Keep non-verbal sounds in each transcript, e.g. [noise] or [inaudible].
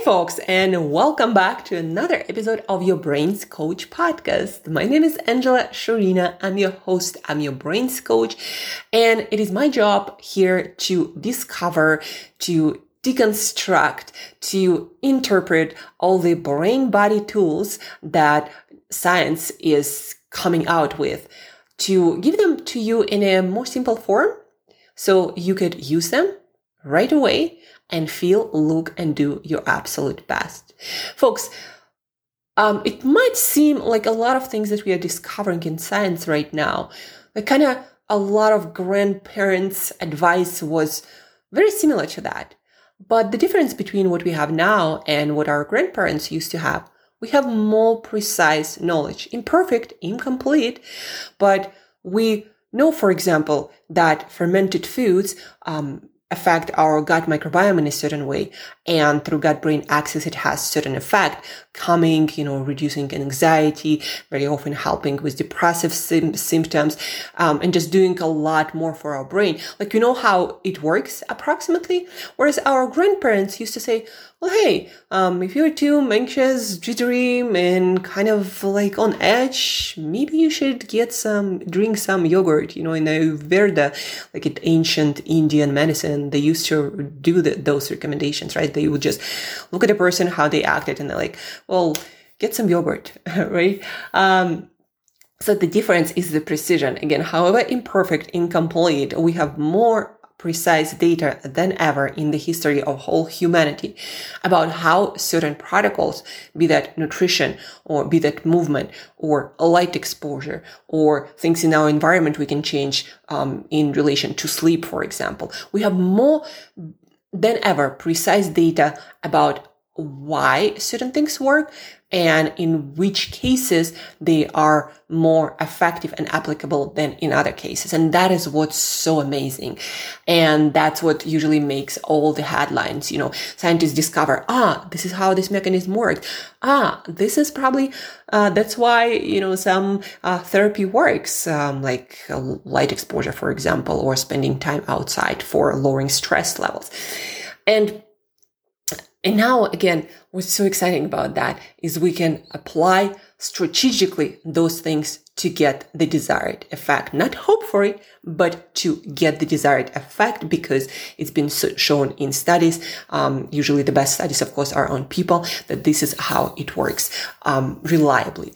Hey, folks, and welcome back to another episode of your Brains Coach podcast. My name is Angela Shurina. I'm your host. I'm your Brains Coach, and it is my job here to discover, to deconstruct, to interpret all the brain body tools that science is coming out with, to give them to you in a more simple form so you could use them right away and feel, look, and do your absolute best. Folks, um, it might seem like a lot of things that we are discovering in science right now, like kind of a lot of grandparents' advice was very similar to that. But the difference between what we have now and what our grandparents used to have, we have more precise knowledge. Imperfect, incomplete, but we know, for example, that fermented foods um, affect our gut microbiome in a certain way. And through gut brain axis, it has certain effect, calming, you know, reducing anxiety, very often helping with depressive sim- symptoms, um, and just doing a lot more for our brain. Like, you know how it works approximately? Whereas our grandparents used to say, well, hey, um, if you're too anxious, jittery, and kind of like on edge, maybe you should get some, drink some yogurt. You know, in Ayurveda, like in ancient Indian medicine, they used to do the, those recommendations, right? They would just look at a person, how they acted, and they're like, well, get some yogurt, [laughs] right? Um, so the difference is the precision. Again, however imperfect, incomplete, we have more precise data than ever in the history of whole humanity about how certain protocols, be that nutrition or be that movement or light exposure or things in our environment we can change um, in relation to sleep, for example. We have more than ever precise data about why certain things work and in which cases they are more effective and applicable than in other cases. And that is what's so amazing. And that's what usually makes all the headlines. You know, scientists discover, ah, this is how this mechanism works. Ah, this is probably, uh, that's why, you know, some uh, therapy works, um, like light exposure, for example, or spending time outside for lowering stress levels. And and now again, what's so exciting about that is we can apply strategically those things to get the desired effect. Not hope for it, but to get the desired effect because it's been shown in studies. Um, usually the best studies, of course, are on people that this is how it works um, reliably.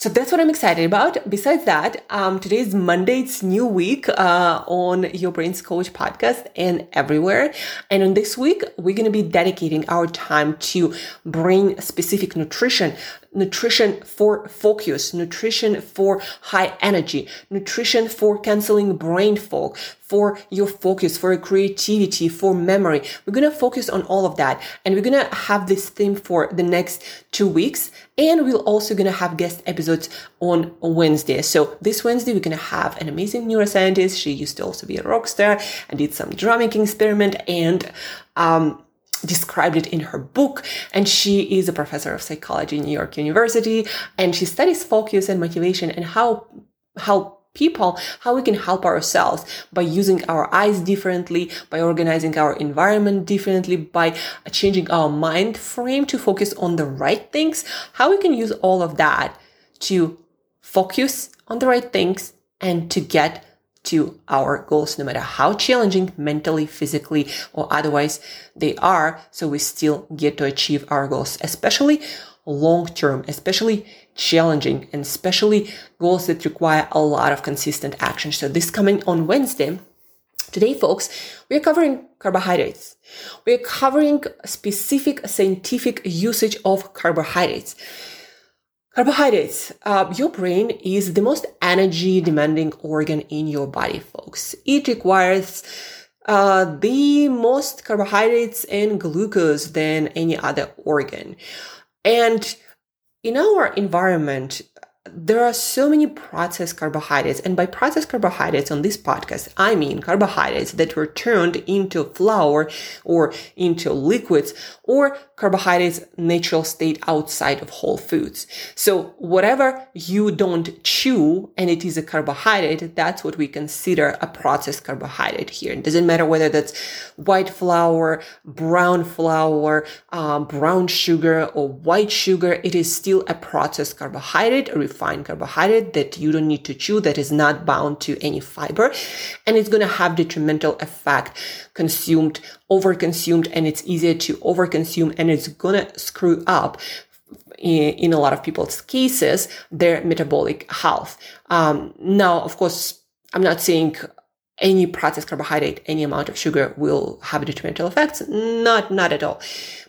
So that's what I'm excited about. Besides that, um, today is Monday. It's new week uh, on Your Brains Coach podcast and everywhere. And on this week, we're going to be dedicating our time to brain specific nutrition nutrition for focus, nutrition for high energy, nutrition for canceling brain fog, for your focus, for your creativity, for memory. We're going to focus on all of that. And we're going to have this theme for the next two weeks. And we're also going to have guest episodes on Wednesday. So this Wednesday, we're going to have an amazing neuroscientist. She used to also be a rock star and did some drumming experiment and, um, described it in her book and she is a professor of psychology in New York University and she studies focus and motivation and how how people how we can help ourselves by using our eyes differently by organizing our environment differently by changing our mind frame to focus on the right things. How we can use all of that to focus on the right things and to get to our goals, no matter how challenging mentally, physically, or otherwise they are. So we still get to achieve our goals, especially long term, especially challenging and especially goals that require a lot of consistent action. So this coming on Wednesday, Today, folks, we're covering carbohydrates. We're covering specific scientific usage of carbohydrates. Carbohydrates. Uh, your brain is the most energy demanding organ in your body, folks. It requires uh, the most carbohydrates and glucose than any other organ. And in our environment, there are so many processed carbohydrates. And by processed carbohydrates on this podcast, I mean carbohydrates that were turned into flour or into liquids or carbohydrates natural state outside of whole foods. So whatever you don't chew and it is a carbohydrate, that's what we consider a processed carbohydrate here. It doesn't matter whether that's white flour, brown flour, uh, brown sugar or white sugar. It is still a processed carbohydrate, a refined carbohydrate that you don't need to chew, that is not bound to any fiber. And it's going to have detrimental effect consumed, overconsumed, and it's easier to overconsume and it's going to screw up in, in, a lot of people's cases, their metabolic health. Um, now, of course, I'm not saying any processed carbohydrate, any amount of sugar will have detrimental effects. Not, not at all.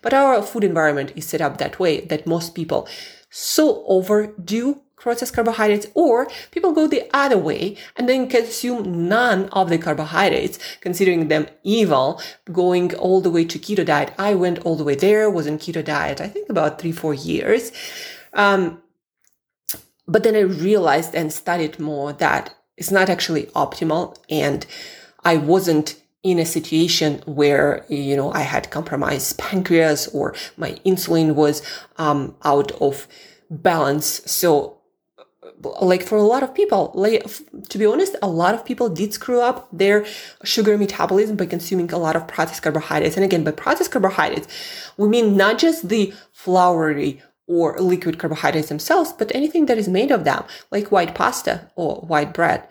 But our food environment is set up that way that most people so overdo processed carbohydrates or people go the other way and then consume none of the carbohydrates considering them evil going all the way to keto diet. I went all the way there was in keto diet i think about three four years. Um, but then i realized and studied more that it's not actually optimal and i wasn't in a situation where you know i had compromised pancreas or my insulin was um, out of balance. So like for a lot of people, like, to be honest, a lot of people did screw up their sugar metabolism by consuming a lot of processed carbohydrates. And again, by processed carbohydrates, we mean not just the floury or liquid carbohydrates themselves, but anything that is made of them, like white pasta or white bread.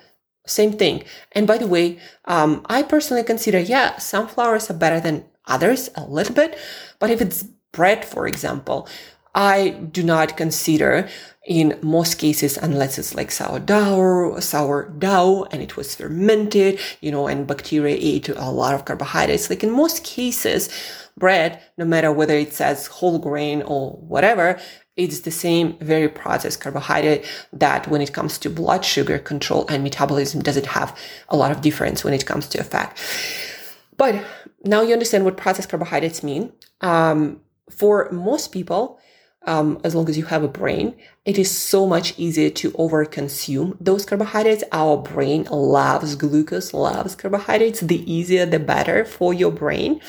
Same thing. And by the way, um, I personally consider, yeah, some flours are better than others a little bit, but if it's bread, for example, I do not consider in most cases, unless it's like sourdough, sourdough, and it was fermented, you know, and bacteria ate a lot of carbohydrates. Like in most cases, bread, no matter whether it says whole grain or whatever, it's the same very processed carbohydrate that when it comes to blood sugar control and metabolism doesn't have a lot of difference when it comes to effect. But now you understand what processed carbohydrates mean. Um, for most people, um, as long as you have a brain, it is so much easier to overconsume those carbohydrates. Our brain loves glucose, loves carbohydrates. The easier, the better for your brain.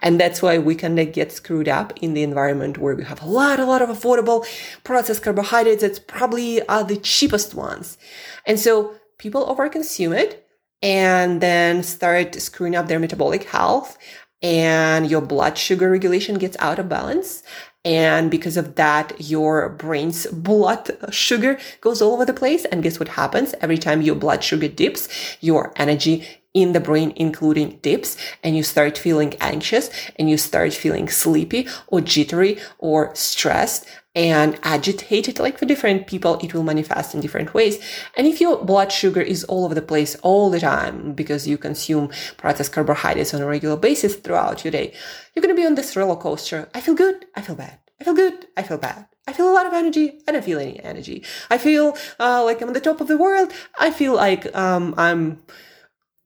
And that's why we kind of get screwed up in the environment where we have a lot, a lot of affordable processed carbohydrates. It's probably are the cheapest ones. And so people overconsume it and then start screwing up their metabolic health and your blood sugar regulation gets out of balance and because of that, your brain's blood sugar goes all over the place. And guess what happens? Every time your blood sugar dips, your energy in the brain, including dips, and you start feeling anxious and you start feeling sleepy or jittery or stressed and agitated. Like for different people, it will manifest in different ways. And if your blood sugar is all over the place all the time because you consume processed carbohydrates on a regular basis throughout your day, you're going to be on this roller coaster. I feel good. I feel bad. I feel good. I feel bad. I feel a lot of energy. I don't feel any energy. I feel uh, like I'm on the top of the world. I feel like um, I'm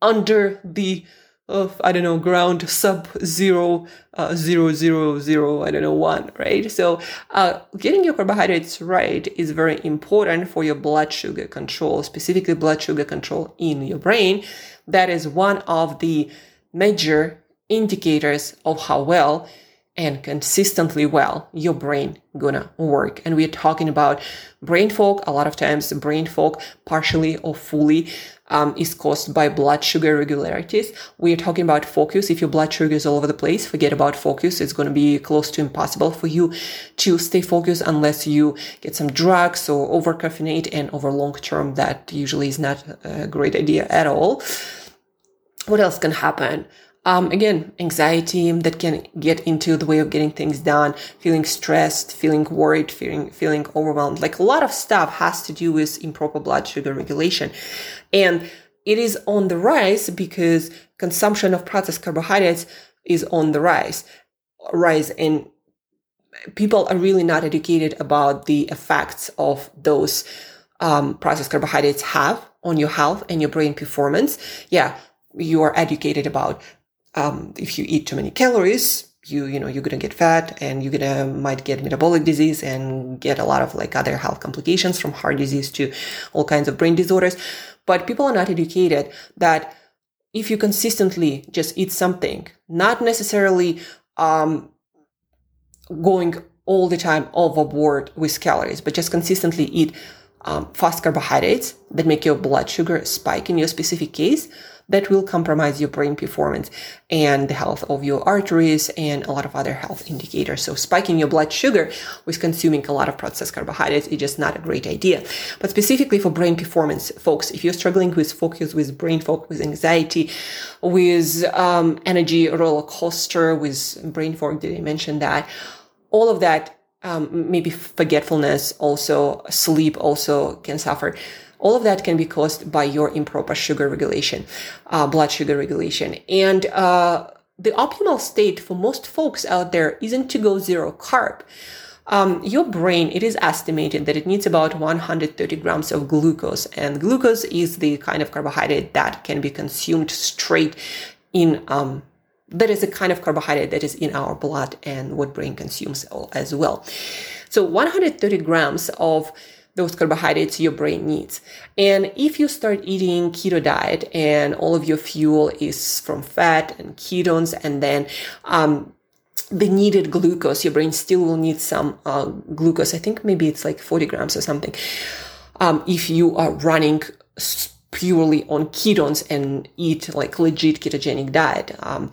under the of I don't know ground sub zero uh, zero zero zero I don't know one right. So uh, getting your carbohydrates right is very important for your blood sugar control, specifically blood sugar control in your brain. That is one of the major indicators of how well and consistently well your brain gonna work. And we're talking about brain fog. A lot of times brain fog partially or fully um, is caused by blood sugar irregularities. We're talking about focus. If your blood sugar is all over the place forget about focus. It's to be close to impossible for you to stay focused unless you get some drugs or over caffeinate and over long term that usually is not a great idea at all. What else can happen um, again, anxiety that can get into the way of getting things done, feeling stressed, feeling worried, feeling, feeling overwhelmed. Like a lot of stuff has to do with improper blood sugar regulation. And it is on the rise because consumption of processed carbohydrates is on the rise, rise and people are really not educated about the effects of those um, processed carbohydrates have on your health and your brain performance. Yeah, you are educated about um, if you eat too many calories, you you know you're gonna get fat and you're gonna might get metabolic disease and get a lot of like other health complications from heart disease to all kinds of brain disorders. But people are not educated that if you consistently just eat something not necessarily um, going all the time overboard with calories but just consistently eat um, fast carbohydrates that make your blood sugar spike in your specific case that will compromise your brain performance and the health of your arteries and a lot of other health indicators. So spiking your blood sugar with consuming a lot of processed carbohydrates is just not a great idea. But specifically for brain performance, folks, if you're struggling with focus, with brain fog, with anxiety, with um, energy roller coaster, with brain fog, did I mention that? All of that um, maybe forgetfulness also sleep also can suffer. All of that can be caused by your improper sugar regulation uh, blood sugar regulation. And uh, the optimal state for most folks out there isn't to go zero carb. Um, your brain it is estimated that it needs about 130 grams of glucose and glucose is the kind of carbohydrate that can be consumed straight in um, that is a kind of carbohydrate that is in our blood and what brain consumes as well. So 130 grams of those carbohydrates your brain needs. And if you start eating keto diet and all of your fuel is from fat and ketones and then um, the needed glucose, your brain still will need some uh, glucose. I think maybe it's like 40 grams or something. Um, if you are running purely on ketones and eat like legit ketogenic diet. Um,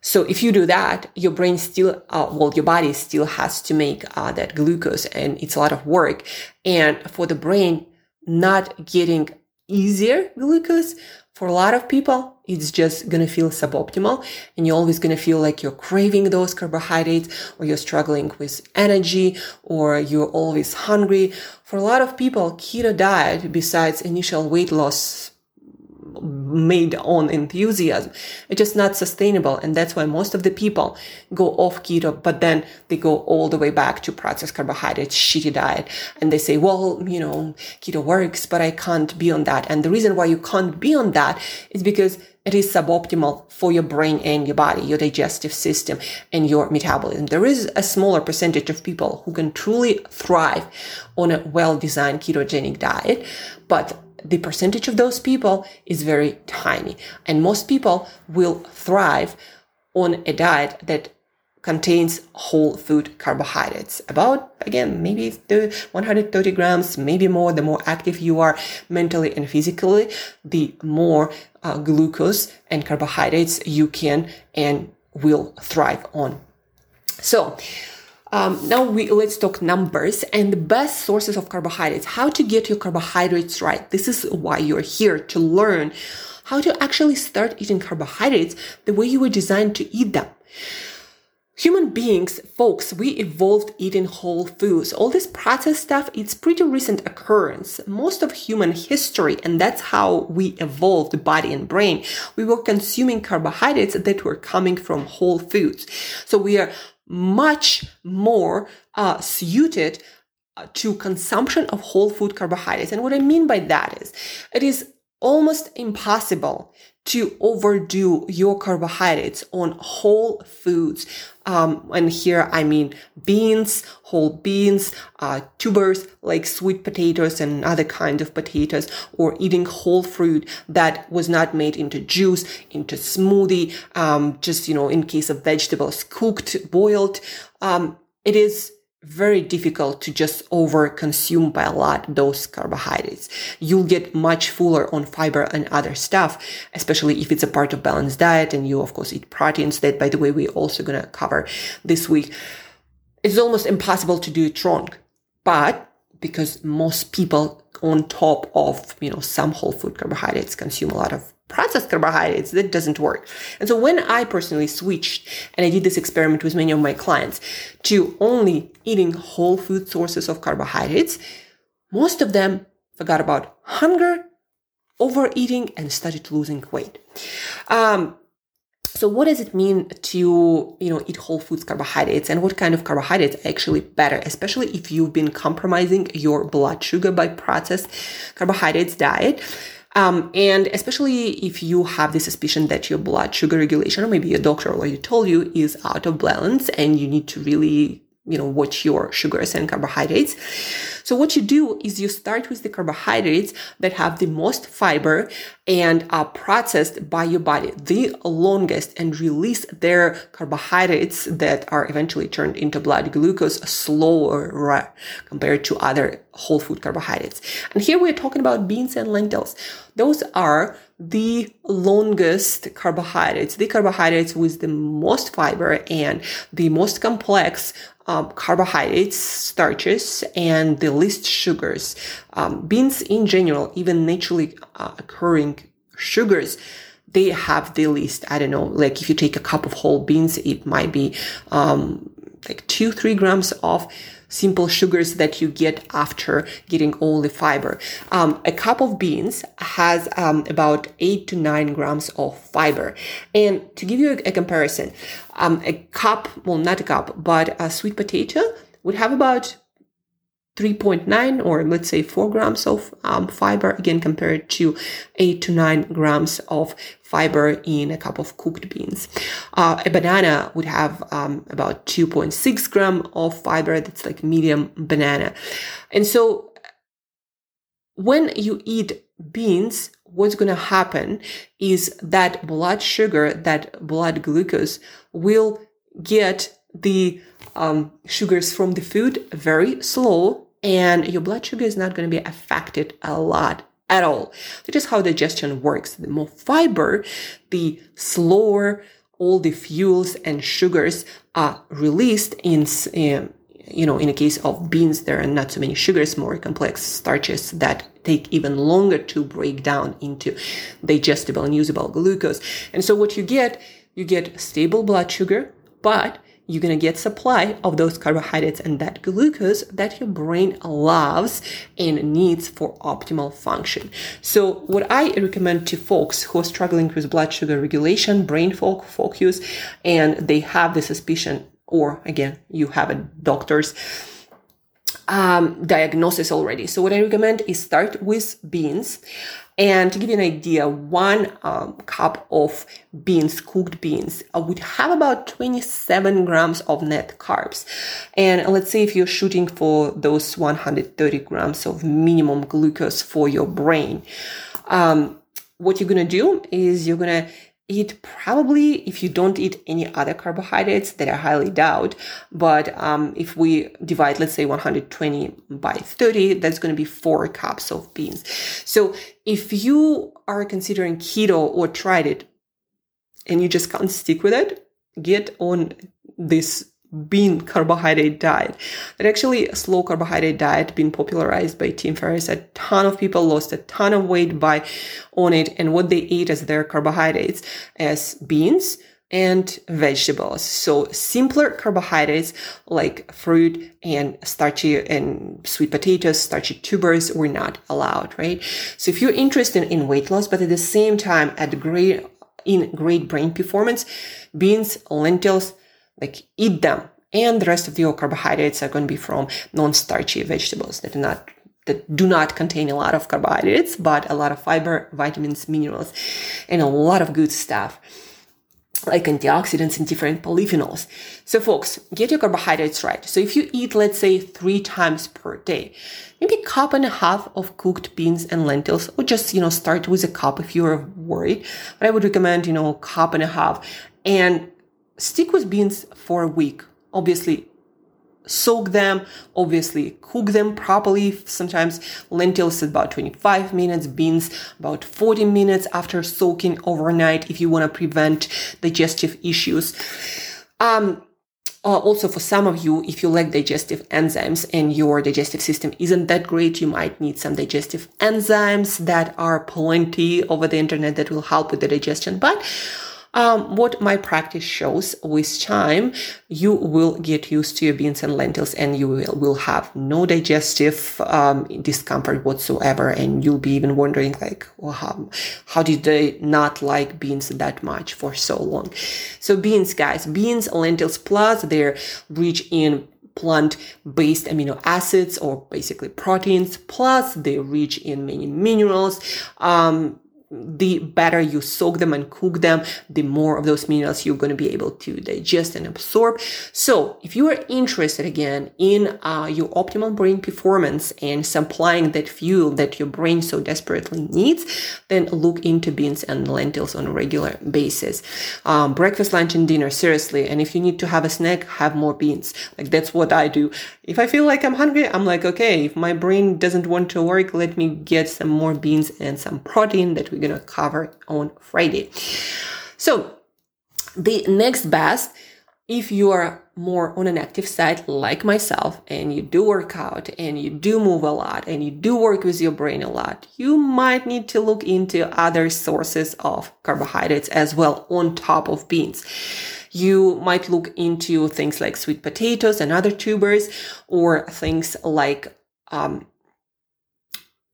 so if you do that, your brain still, uh, well, your body still has to make uh, that glucose and it's a lot of work. And for the brain, not getting easier glucose for a lot of people, it's just going to feel suboptimal and you're always going to feel like you're craving those carbohydrates or you're struggling with energy or you're always hungry. For a lot of people, keto diet, besides initial weight loss made on enthusiasm. It's just not sustainable. And that's why most of the people go off keto, but then they go all the way back to processed carbohydrates, shitty diet. And they say, well, you know, keto works, but I can't be on that. And the reason why you can't be on that is because it is suboptimal for your brain and your body, your digestive system and your metabolism. There is a smaller percentage of people who can truly thrive on a well-designed ketogenic diet, but the percentage of those people is very tiny. And most people will thrive on a diet that contains whole food carbohydrates. About, again, maybe the 130 grams, maybe more. The more active you are mentally and physically, the more uh, glucose and carbohydrates you can and will thrive on. So, um, now we let's talk numbers and the best sources of carbohydrates. How to get your carbohydrates right. This is why you're here to learn how to actually start eating carbohydrates the way you were designed to eat them. Human beings, folks, we evolved eating whole foods. All this processed stuff, it's pretty recent occurrence. Most of human history, and that's how we evolved body and brain. We were consuming carbohydrates that were coming from whole foods. So we are much more uh, suited uh, to consumption of whole food carbohydrates. And what I mean by that is it is almost impossible to overdo your carbohydrates on whole foods. Um, and here I mean beans, whole beans, uh, tubers like sweet potatoes and other kinds of potatoes, or eating whole fruit that was not made into juice, into smoothie, um, just, you know, in case of vegetables, cooked, boiled. Um, it is very difficult to just over consume by a lot those carbohydrates. You'll get much fuller on fiber and other stuff, especially if it's a part of balanced diet and you of course eat proteins that by the way we're also gonna cover this week. It's almost impossible to do it wrong. But because most people on top of, you know, some whole food carbohydrates consume a lot of processed carbohydrates, that doesn't work. And so when I personally switched and I did this experiment with many of my clients to only eating whole food sources of carbohydrates, most of them forgot about hunger, overeating, and started losing weight. Um, so what does it mean to, you know, eat whole foods carbohydrates and what kind of carbohydrates are actually better, especially if you've been compromising your blood sugar by processed carbohydrates diet? Um, and especially if you have the suspicion that your blood sugar regulation, or maybe your doctor already told you, is out of balance and you need to really you know, watch your sugars and carbohydrates. So what you do is you start with the carbohydrates that have the most fiber and are processed by your body the longest and release their carbohydrates that are eventually turned into blood glucose slower compared to other whole food carbohydrates. And here we're talking about beans and lentils. Those are the longest carbohydrates, the carbohydrates with the most fiber and the most complex um, carbohydrates, starches, and the least sugars. Um, beans in general, even naturally uh, occurring sugars, they have the least. I don't know, like if you take a cup of whole beans, it might be um, like two, three grams of simple sugars that you get after getting all the fiber. Um, a cup of beans has um, about eight to nine grams of fiber. And to give you a, a comparison, um, a cup, well, not a cup, but a sweet potato would have about 3.9 or let's say 4 grams of um, fiber again compared to 8 to 9 grams of fiber in a cup of cooked beans. Uh, a banana would have um, about 2.6 gram of fiber. That's like medium banana. And so when you eat beans what's going to happen is that blood sugar that blood glucose will get the um, sugars from the food very slow and your blood sugar is not going to be affected a lot at all. That is how digestion works. The more fiber, the slower all the fuels and sugars are released in, um, you know, in the case of beans, there are not so many sugars, more complex starches that take even longer to break down into digestible and usable glucose. And so what you get, you get stable blood sugar, but you're going to get supply of those carbohydrates and that glucose that your brain loves and needs for optimal function. So what I recommend to folks who are struggling with blood sugar regulation, brain focus, and they have the suspicion, or again, you have a doctor's um, diagnosis already. So what I recommend is start with beans. And to give you an idea, one um, cup of beans, cooked beans, uh, would have about 27 grams of net carbs. And let's say if you're shooting for those 130 grams of minimum glucose for your brain, um, what you're gonna do is you're gonna eat probably if you don't eat any other carbohydrates that I highly doubt. But um, if we divide, let's say 120 by 30, that's going to be four cups of beans. So if you are considering keto or tried it and you just can't stick with it, get on this bean carbohydrate diet. That actually a slow carbohydrate diet been popularized by Tim Ferriss. A ton of people lost a ton of weight by on it and what they ate as their carbohydrates as beans and vegetables. So simpler carbohydrates like fruit and starchy and sweet potatoes, starchy tubers were not allowed, right? So if you're interested in weight loss, but at the same time at great in great brain performance, beans, lentils, like eat them. And the rest of your carbohydrates are going to be from non-starchy vegetables that are not that do not contain a lot of carbohydrates, but a lot of fiber, vitamins, minerals, and a lot of good stuff like antioxidants and different polyphenols. So folks, get your carbohydrates right. So if you eat, let's say three times per day, maybe a cup and a half of cooked beans and lentils, or just, you know, start with a cup if you're worried. But I would recommend, you know, cup and a half and stick with beans for a week. Obviously, soak them, obviously cook them properly. Sometimes lentils about 25 minutes, beans about 40 minutes after soaking overnight if you want to prevent digestive issues. Um, uh, also, for some of you, if you lack digestive enzymes and your digestive system isn't that great, you might need some digestive enzymes that are plenty over the internet that will help with the digestion. But um, what my practice shows with time, you will get used to your beans and lentils and you will, will have no digestive um, discomfort whatsoever. And you'll be even wondering like, well, how, how did they not like beans that much for so long? So beans, guys, beans, lentils plus they're rich in plant based amino acids or basically proteins, plus they're rich in many minerals. Um, the better you soak them and cook them, the more of those minerals you're going to be able to digest and absorb. So if you are interested again in uh, your optimal brain performance and supplying that fuel that your brain so desperately needs, then look into beans and lentils on a regular basis. Um, breakfast, lunch, and dinner, seriously. And if you need to have a snack, have more beans. Like that's what I do. If I feel like I'm hungry, I'm like, okay, if my brain doesn't want to work, let me get some more beans and some protein that going to cover on Friday. So the next best, if you are more on an active side like myself and you do work out and you do move a lot and you do work with your brain a lot, you might need to look into other sources of carbohydrates as well on top of beans. You might look into things like sweet potatoes and other tubers, or things like um,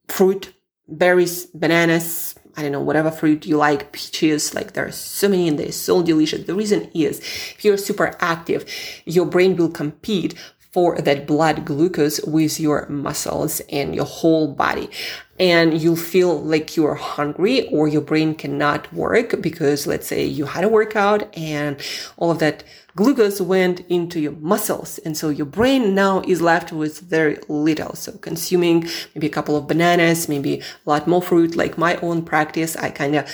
fruit, berries, bananas, I don't know, whatever fruit you like, peaches, like there's so many and they're so delicious. The reason is if you're super active, your brain will compete for that blood glucose with your muscles and your whole body. And you'll feel like you're hungry or your brain cannot work because let's say you had a workout and all of that glucose went into your muscles. And so your brain now is left with very little. So consuming maybe a couple of bananas, maybe a lot more fruit, like my own practice, I kind of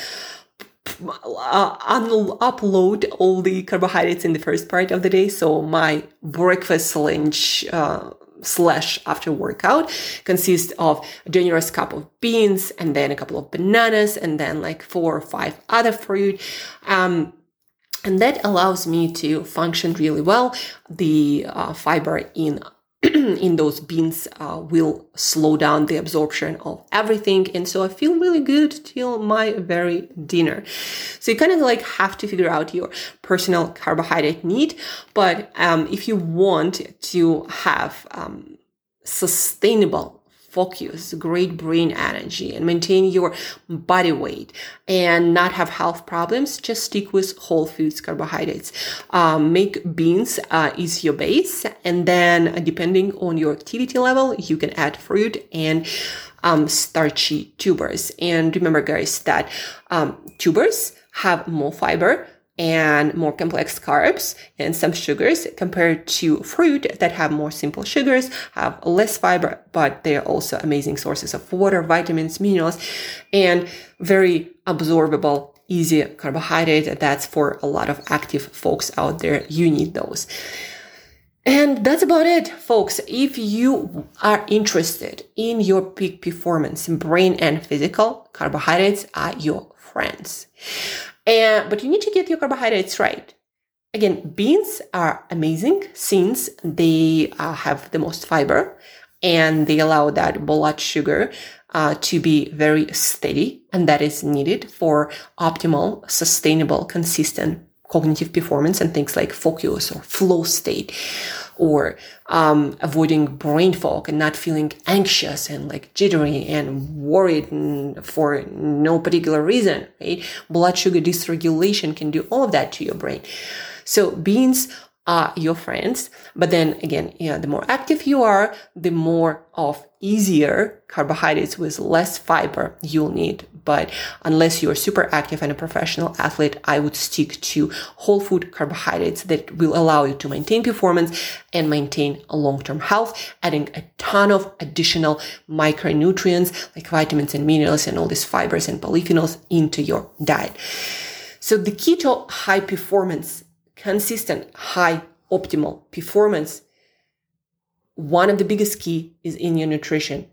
uh, upload all the carbohydrates in the first part of the day. So my breakfast lunch uh, slash after workout consists of a generous cup of beans and then a couple of bananas and then like four or five other fruit. Um, and that allows me to function really well. The uh, fiber in [clears throat] in those beans uh, will slow down the absorption of everything. And so I feel really good till my very dinner. So you kind of like have to figure out your personal carbohydrate need. But um, if you want to have um, sustainable focus, great brain energy, and maintain your body weight and not have health problems, just stick with whole foods carbohydrates. Um, make beans uh, is your base, and then uh, depending on your activity level, you can add fruit and um, starchy tubers. And remember, guys, that um, tubers have more fiber and more complex carbs and some sugars compared to fruit that have more simple sugars, have less fiber, but they're also amazing sources of water, vitamins, minerals, and very absorbable, easy carbohydrate. That's for a lot of active folks out there. You need those. And that's about it, folks. If you are interested in your peak performance, brain and physical, carbohydrates are your friends. And, but you need to get your carbohydrates right. Again, beans are amazing since they uh, have the most fiber and they allow that blood sugar uh, to be very steady and that is needed for optimal, sustainable, consistent cognitive performance and things like focus or flow state or um, avoiding brain fog and not feeling anxious and like jittery and worried for no particular reason, right? Blood sugar dysregulation can do all of that to your brain. So beans are your friends. But then again, yeah, the more active you are, the more of easier carbohydrates with less fiber you'll need. But unless you're super active and a professional athlete, I would stick to whole food carbohydrates that will allow you to maintain performance and maintain a long-term health, adding a ton of additional micronutrients like vitamins and minerals and all these fibers and polyphenols into your diet. So the keto high performance, consistent, high optimal performance one of the biggest key is in your nutrition.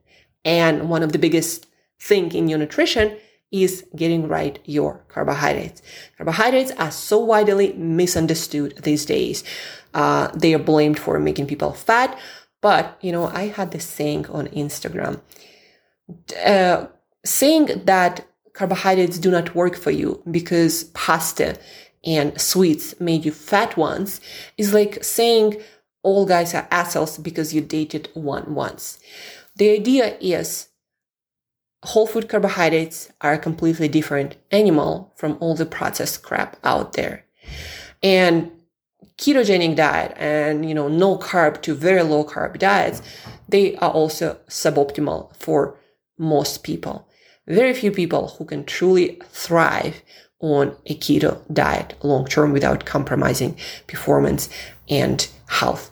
And one of the biggest thing in your nutrition is getting right your carbohydrates. Carbohydrates are so widely misunderstood these days. Uh, they are blamed for making people fat. But, you know, I had this saying on Instagram, uh, saying that carbohydrates do not work for you because pasta and sweets made you fat once is like saying all guys are assholes because you dated one once. The idea is whole food carbohydrates are a completely different animal from all the processed crap out there. And ketogenic diet and you know no carb to very low carb diets they are also suboptimal for most people very few people who can truly thrive on a keto diet long term without compromising performance and health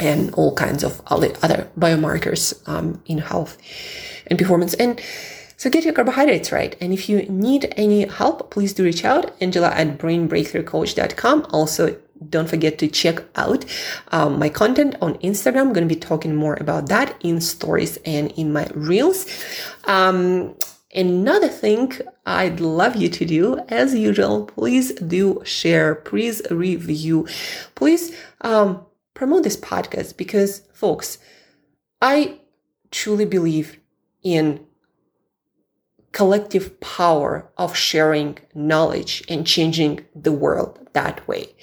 and all kinds of other biomarkers um, in health and performance and so get your carbohydrates right. And if you need any help, please do reach out, Angela at brainbreakthroughcoach.com. Also, don't forget to check out um, my content on Instagram. I'm going to be talking more about that in stories and in my reels. Um, Another thing I'd love you to do, as usual, please do share, please review, please um, promote this podcast because, folks, I truly believe in collective power of sharing knowledge and changing the world that way.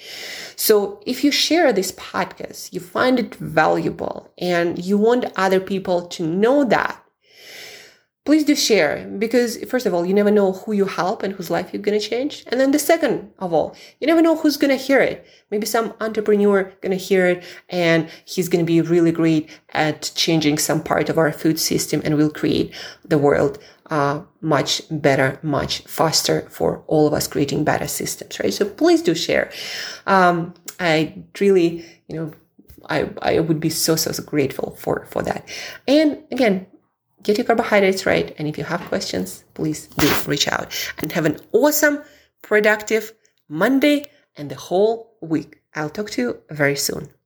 So if you share this podcast, you find it valuable and you want other people to know that, please do share because first of all you never know who you help and whose life you're going to change. And then the second of all you never know who's going to hear it. Maybe some entrepreneur going to hear it and he's going to be really great at changing some part of our food system and will create the world uh, much better much faster for all of us creating better systems right? So please do share. Um, i really you know I, I would be so so, so grateful for for that. And again get your carbohydrates right. And if you have questions, please do reach out and have an awesome, productive Monday and the whole week. I'll talk to you very soon.